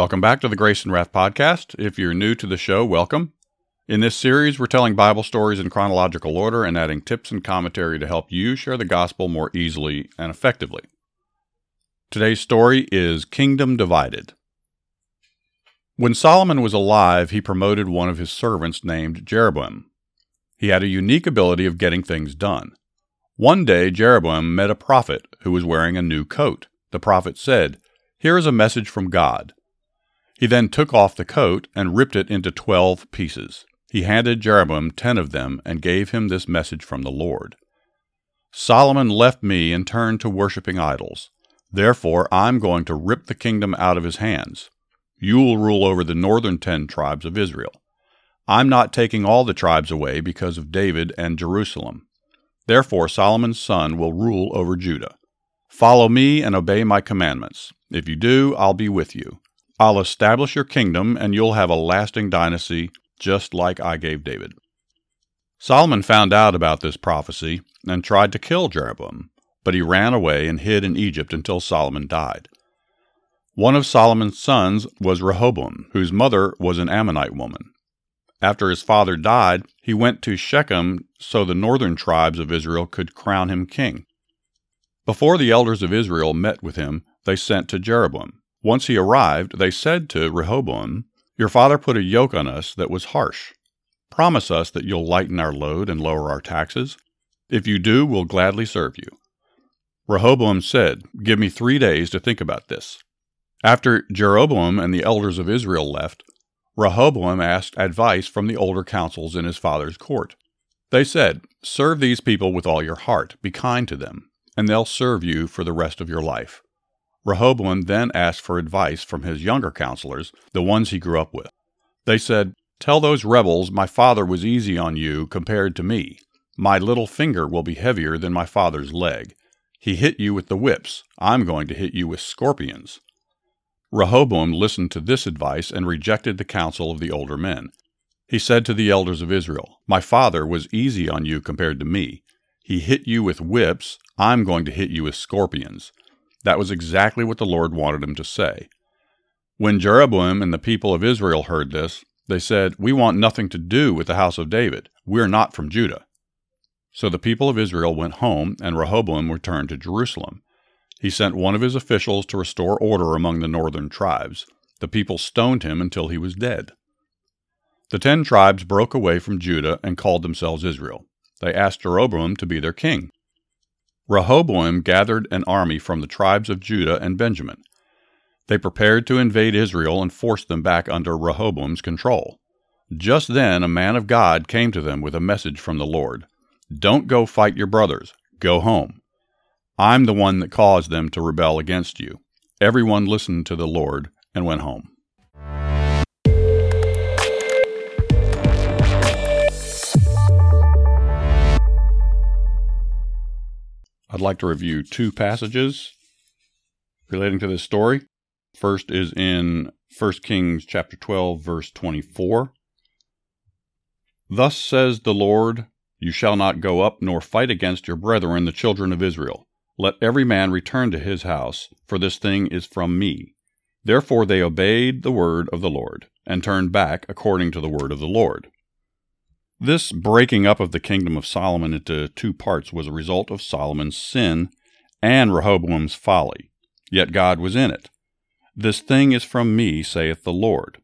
Welcome back to the Grace and Wrath podcast. If you're new to the show, welcome. In this series, we're telling Bible stories in chronological order and adding tips and commentary to help you share the gospel more easily and effectively. Today's story is Kingdom Divided. When Solomon was alive, he promoted one of his servants named Jeroboam. He had a unique ability of getting things done. One day, Jeroboam met a prophet who was wearing a new coat. The prophet said, Here is a message from God. He then took off the coat and ripped it into twelve pieces. He handed Jeroboam ten of them and gave him this message from the Lord Solomon left me and turned to worshipping idols. Therefore, I'm going to rip the kingdom out of his hands. You will rule over the northern ten tribes of Israel. I'm not taking all the tribes away because of David and Jerusalem. Therefore, Solomon's son will rule over Judah. Follow me and obey my commandments. If you do, I'll be with you. I'll establish your kingdom, and you'll have a lasting dynasty just like I gave David. Solomon found out about this prophecy and tried to kill Jeroboam, but he ran away and hid in Egypt until Solomon died. One of Solomon's sons was Rehoboam, whose mother was an Ammonite woman. After his father died, he went to Shechem so the northern tribes of Israel could crown him king. Before the elders of Israel met with him, they sent to Jeroboam. Once he arrived, they said to Rehoboam, your father put a yoke on us that was harsh. Promise us that you'll lighten our load and lower our taxes. If you do, we'll gladly serve you. Rehoboam said, Give me three days to think about this. After Jeroboam and the elders of Israel left, Rehoboam asked advice from the older councils in his father's court. They said, Serve these people with all your heart, be kind to them, and they'll serve you for the rest of your life. Rehoboam then asked for advice from his younger counselors, the ones he grew up with. They said, Tell those rebels my father was easy on you compared to me. My little finger will be heavier than my father's leg. He hit you with the whips. I'm going to hit you with scorpions. Rehoboam listened to this advice and rejected the counsel of the older men. He said to the elders of Israel, My father was easy on you compared to me. He hit you with whips. I'm going to hit you with scorpions. That was exactly what the Lord wanted him to say. When Jeroboam and the people of Israel heard this, they said, We want nothing to do with the house of David. We're not from Judah. So the people of Israel went home, and Rehoboam returned to Jerusalem. He sent one of his officials to restore order among the northern tribes. The people stoned him until he was dead. The ten tribes broke away from Judah and called themselves Israel. They asked Jeroboam to be their king. Rehoboam gathered an army from the tribes of Judah and Benjamin. They prepared to invade Israel and force them back under Rehoboam's control. Just then a man of God came to them with a message from the Lord Don't go fight your brothers, go home. I'm the one that caused them to rebel against you. Everyone listened to the Lord and went home. I'd like to review two passages relating to this story. First is in 1 Kings chapter 12 verse 24. Thus says the Lord, you shall not go up nor fight against your brethren the children of Israel. Let every man return to his house, for this thing is from me. Therefore they obeyed the word of the Lord, and turned back according to the word of the Lord. This breaking up of the kingdom of Solomon into two parts was a result of Solomon's sin and Rehoboam's folly, yet God was in it. This thing is from me, saith the Lord.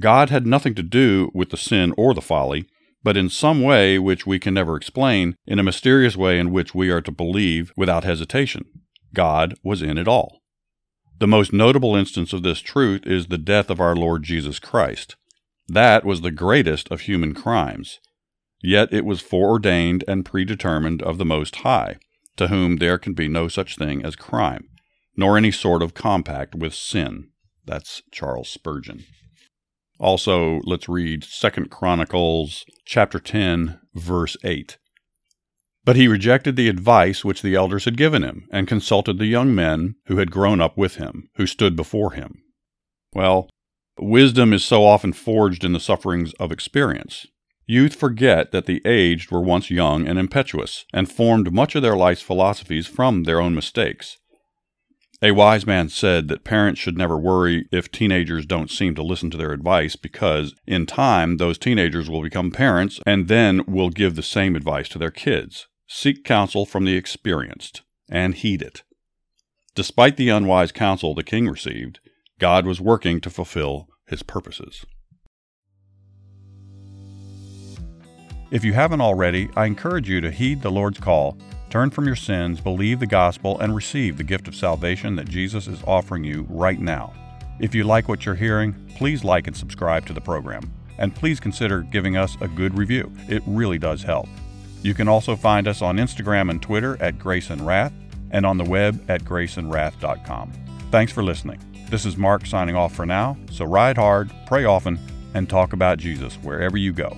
God had nothing to do with the sin or the folly, but in some way which we can never explain, in a mysterious way in which we are to believe without hesitation, God was in it all. The most notable instance of this truth is the death of our Lord Jesus Christ. That was the greatest of human crimes. Yet it was foreordained and predetermined of the Most High, to whom there can be no such thing as crime, nor any sort of compact with sin. That's Charles Spurgeon. Also, let's read Second Chronicles chapter 10, verse 8. But he rejected the advice which the elders had given him, and consulted the young men who had grown up with him, who stood before him. Well, wisdom is so often forged in the sufferings of experience. Youth forget that the aged were once young and impetuous, and formed much of their life's philosophies from their own mistakes. A wise man said that parents should never worry if teenagers don't seem to listen to their advice because, in time, those teenagers will become parents and then will give the same advice to their kids. Seek counsel from the experienced and heed it. Despite the unwise counsel the king received, God was working to fulfill his purposes. If you haven't already, I encourage you to heed the Lord's call Turn from your sins, believe the gospel, and receive the gift of salvation that Jesus is offering you right now. If you like what you're hearing, please like and subscribe to the program. And please consider giving us a good review. It really does help. You can also find us on Instagram and Twitter at Grace and Wrath and on the web at graceandwrath.com. Thanks for listening. This is Mark signing off for now, so ride hard, pray often, and talk about Jesus wherever you go.